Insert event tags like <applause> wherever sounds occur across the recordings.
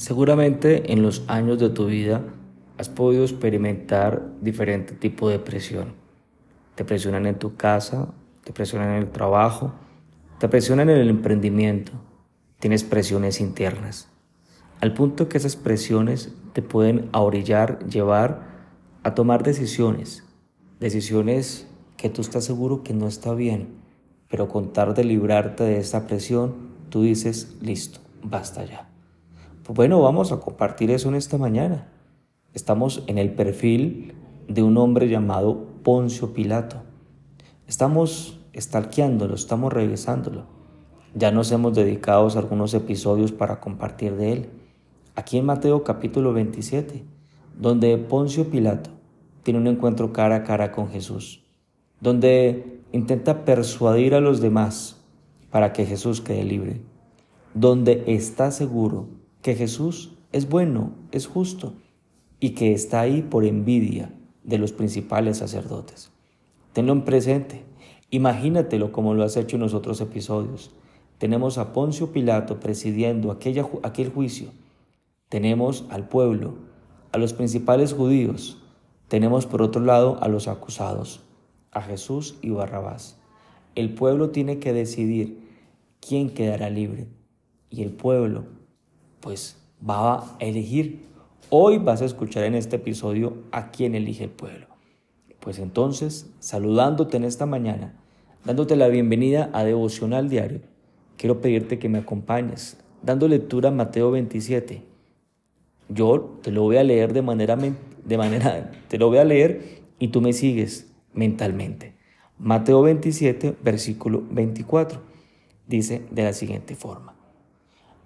Seguramente en los años de tu vida has podido experimentar diferente tipo de presión. Te presionan en tu casa, te presionan en el trabajo, te presionan en el emprendimiento, tienes presiones internas. Al punto que esas presiones te pueden orillar, llevar a tomar decisiones, decisiones que tú estás seguro que no está bien, pero con tal de librarte de esa presión, tú dices, listo, basta ya. Bueno, vamos a compartir eso en esta mañana. Estamos en el perfil de un hombre llamado Poncio Pilato. Estamos estalqueándolo, estamos revisándolo. Ya nos hemos dedicado algunos episodios para compartir de él. Aquí en Mateo capítulo 27, donde Poncio Pilato tiene un encuentro cara a cara con Jesús, donde intenta persuadir a los demás para que Jesús quede libre, donde está seguro que Jesús es bueno, es justo y que está ahí por envidia de los principales sacerdotes. Tenlo en presente, imagínatelo como lo has hecho en los otros episodios. Tenemos a Poncio Pilato presidiendo aquella, aquel juicio. Tenemos al pueblo, a los principales judíos. Tenemos por otro lado a los acusados, a Jesús y Barrabás. El pueblo tiene que decidir quién quedará libre. Y el pueblo pues va a elegir. Hoy vas a escuchar en este episodio a quién elige el pueblo. Pues entonces, saludándote en esta mañana, dándote la bienvenida a Devocional Diario, quiero pedirte que me acompañes, dando lectura a Mateo 27. Yo te lo voy a leer de manera, de manera, <laughs> te lo voy a leer y tú me sigues mentalmente. Mateo 27, versículo 24, dice de la siguiente forma.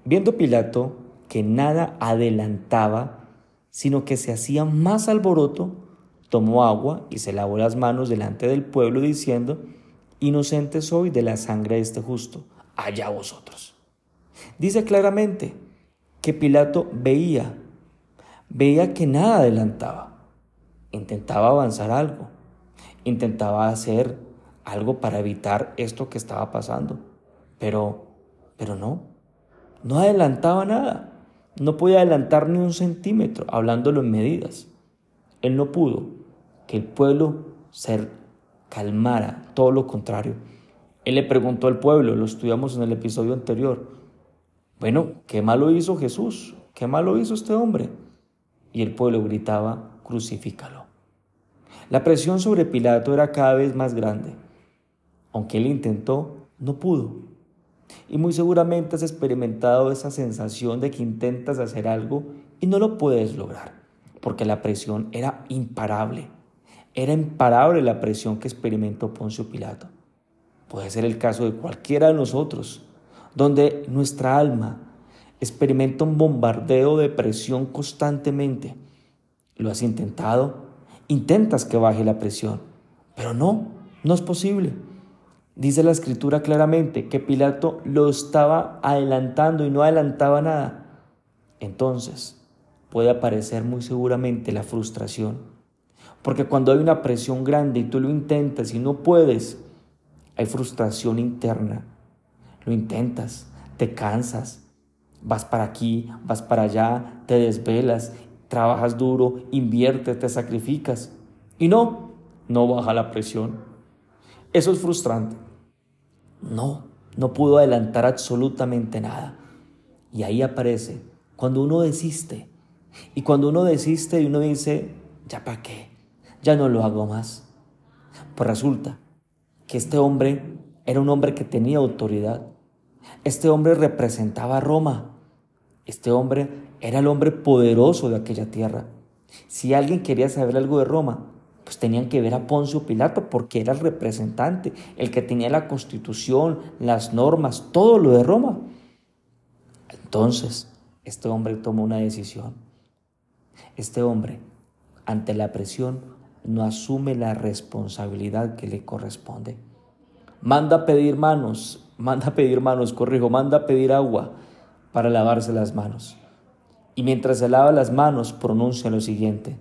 Viendo Pilato que nada adelantaba, sino que se hacía más alboroto, tomó agua y se lavó las manos delante del pueblo diciendo, Inocente soy de la sangre de este justo, allá vosotros. Dice claramente que Pilato veía, veía que nada adelantaba, intentaba avanzar algo, intentaba hacer algo para evitar esto que estaba pasando, pero, pero no, no adelantaba nada. No podía adelantar ni un centímetro, hablándolo en medidas. Él no pudo que el pueblo se calmara, todo lo contrario. Él le preguntó al pueblo, lo estudiamos en el episodio anterior, bueno, ¿qué malo hizo Jesús? ¿Qué malo hizo este hombre? Y el pueblo gritaba, crucifícalo. La presión sobre Pilato era cada vez más grande. Aunque él intentó, no pudo. Y muy seguramente has experimentado esa sensación de que intentas hacer algo y no lo puedes lograr, porque la presión era imparable. Era imparable la presión que experimentó Poncio Pilato. Puede ser el caso de cualquiera de nosotros, donde nuestra alma experimenta un bombardeo de presión constantemente. ¿Lo has intentado? Intentas que baje la presión, pero no, no es posible. Dice la escritura claramente que Pilato lo estaba adelantando y no adelantaba nada. Entonces puede aparecer muy seguramente la frustración. Porque cuando hay una presión grande y tú lo intentas y no puedes, hay frustración interna. Lo intentas, te cansas, vas para aquí, vas para allá, te desvelas, trabajas duro, inviertes, te sacrificas. Y no, no baja la presión. Eso es frustrante. No, no pudo adelantar absolutamente nada. Y ahí aparece cuando uno desiste. Y cuando uno desiste y uno dice, ¿ya para qué? Ya no lo hago más. Pues resulta que este hombre era un hombre que tenía autoridad. Este hombre representaba a Roma. Este hombre era el hombre poderoso de aquella tierra. Si alguien quería saber algo de Roma, pues tenían que ver a Poncio Pilato porque era el representante, el que tenía la constitución, las normas, todo lo de Roma. Entonces, este hombre tomó una decisión. Este hombre, ante la presión, no asume la responsabilidad que le corresponde. Manda a pedir manos, manda a pedir manos, corrijo, manda a pedir agua para lavarse las manos. Y mientras se lava las manos, pronuncia lo siguiente,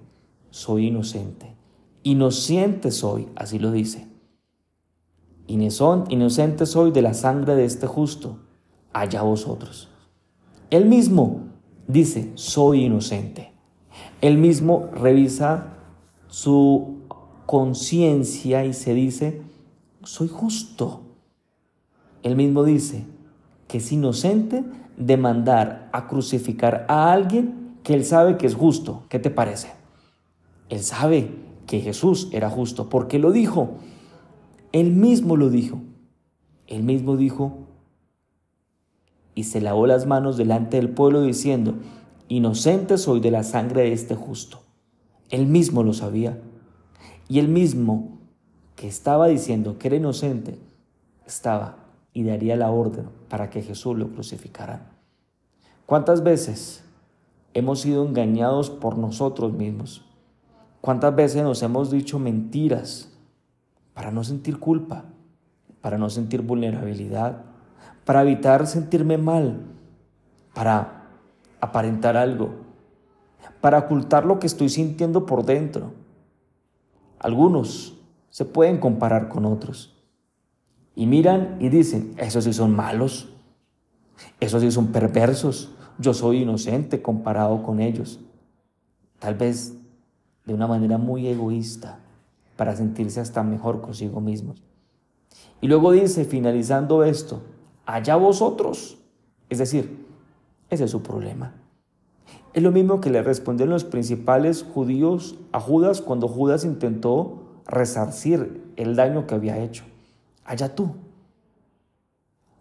soy inocente Inocente soy, así lo dice. Inocente soy de la sangre de este justo, allá vosotros. Él mismo dice, soy inocente. Él mismo revisa su conciencia y se dice, soy justo. Él mismo dice que es inocente de mandar a crucificar a alguien que él sabe que es justo. ¿Qué te parece? Él sabe que Jesús era justo porque lo dijo. Él mismo lo dijo. Él mismo dijo y se lavó las manos delante del pueblo diciendo, inocente soy de la sangre de este justo. Él mismo lo sabía. Y él mismo que estaba diciendo que era inocente, estaba y daría la orden para que Jesús lo crucificara. ¿Cuántas veces hemos sido engañados por nosotros mismos? ¿Cuántas veces nos hemos dicho mentiras para no sentir culpa, para no sentir vulnerabilidad, para evitar sentirme mal, para aparentar algo, para ocultar lo que estoy sintiendo por dentro? Algunos se pueden comparar con otros y miran y dicen, esos sí son malos, esos sí son perversos, yo soy inocente comparado con ellos. Tal vez de una manera muy egoísta para sentirse hasta mejor consigo mismos. Y luego dice, finalizando esto, allá vosotros. Es decir, ese es su problema. Es lo mismo que le respondieron los principales judíos a Judas cuando Judas intentó resarcir el daño que había hecho. Allá tú.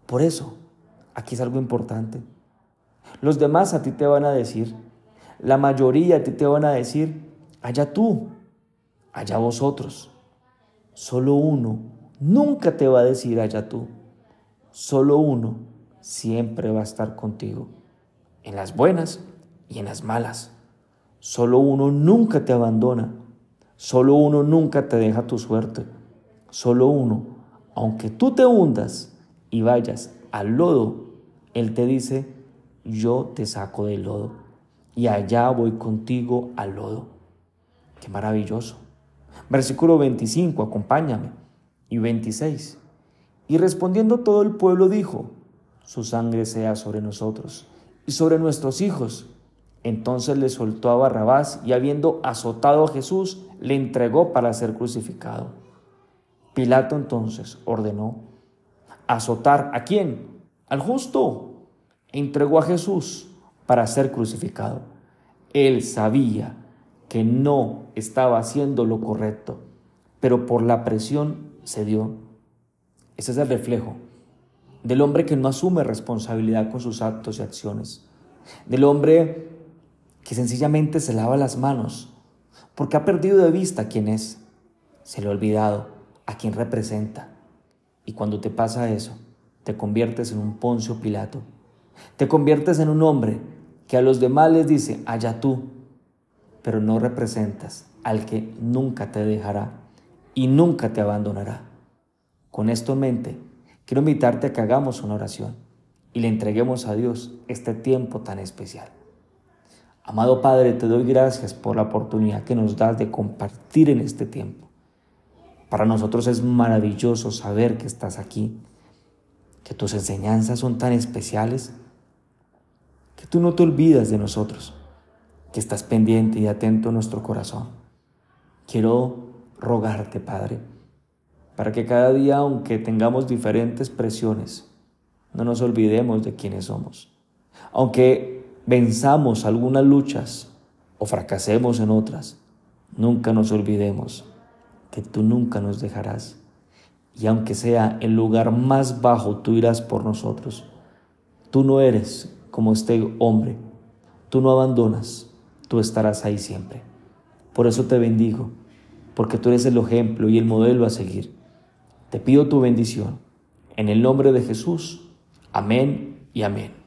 Por eso, aquí es algo importante. Los demás a ti te van a decir, la mayoría a ti te van a decir, allá tú, allá vosotros. Solo uno nunca te va a decir allá tú. Solo uno siempre va a estar contigo, en las buenas y en las malas. Solo uno nunca te abandona. Solo uno nunca te deja tu suerte. Solo uno, aunque tú te hundas y vayas al lodo, Él te dice, yo te saco del lodo y allá voy contigo al lodo. Qué maravilloso. Versículo 25, acompáñame. Y 26. Y respondiendo todo el pueblo dijo, su sangre sea sobre nosotros y sobre nuestros hijos. Entonces le soltó a Barrabás y habiendo azotado a Jesús, le entregó para ser crucificado. Pilato entonces ordenó azotar a quién? Al justo entregó a Jesús para ser crucificado. Él sabía que no estaba haciendo lo correcto, pero por la presión se dio. Ese es el reflejo del hombre que no asume responsabilidad con sus actos y acciones, del hombre que sencillamente se lava las manos porque ha perdido de vista quién es, se le ha olvidado a quién representa. Y cuando te pasa eso, te conviertes en un Poncio Pilato te conviertes en un hombre que a los demás les dice, allá tú, pero no representas al que nunca te dejará y nunca te abandonará. Con esto en mente, quiero invitarte a que hagamos una oración y le entreguemos a Dios este tiempo tan especial. Amado Padre, te doy gracias por la oportunidad que nos das de compartir en este tiempo. Para nosotros es maravilloso saber que estás aquí, que tus enseñanzas son tan especiales que tú no te olvidas de nosotros, que estás pendiente y atento a nuestro corazón. Quiero rogarte, Padre, para que cada día, aunque tengamos diferentes presiones, no nos olvidemos de quiénes somos. Aunque venzamos algunas luchas o fracasemos en otras, nunca nos olvidemos que tú nunca nos dejarás. Y aunque sea el lugar más bajo, tú irás por nosotros. Tú no eres como este hombre. Tú no abandonas, tú estarás ahí siempre. Por eso te bendigo, porque tú eres el ejemplo y el modelo a seguir. Te pido tu bendición. En el nombre de Jesús. Amén y amén.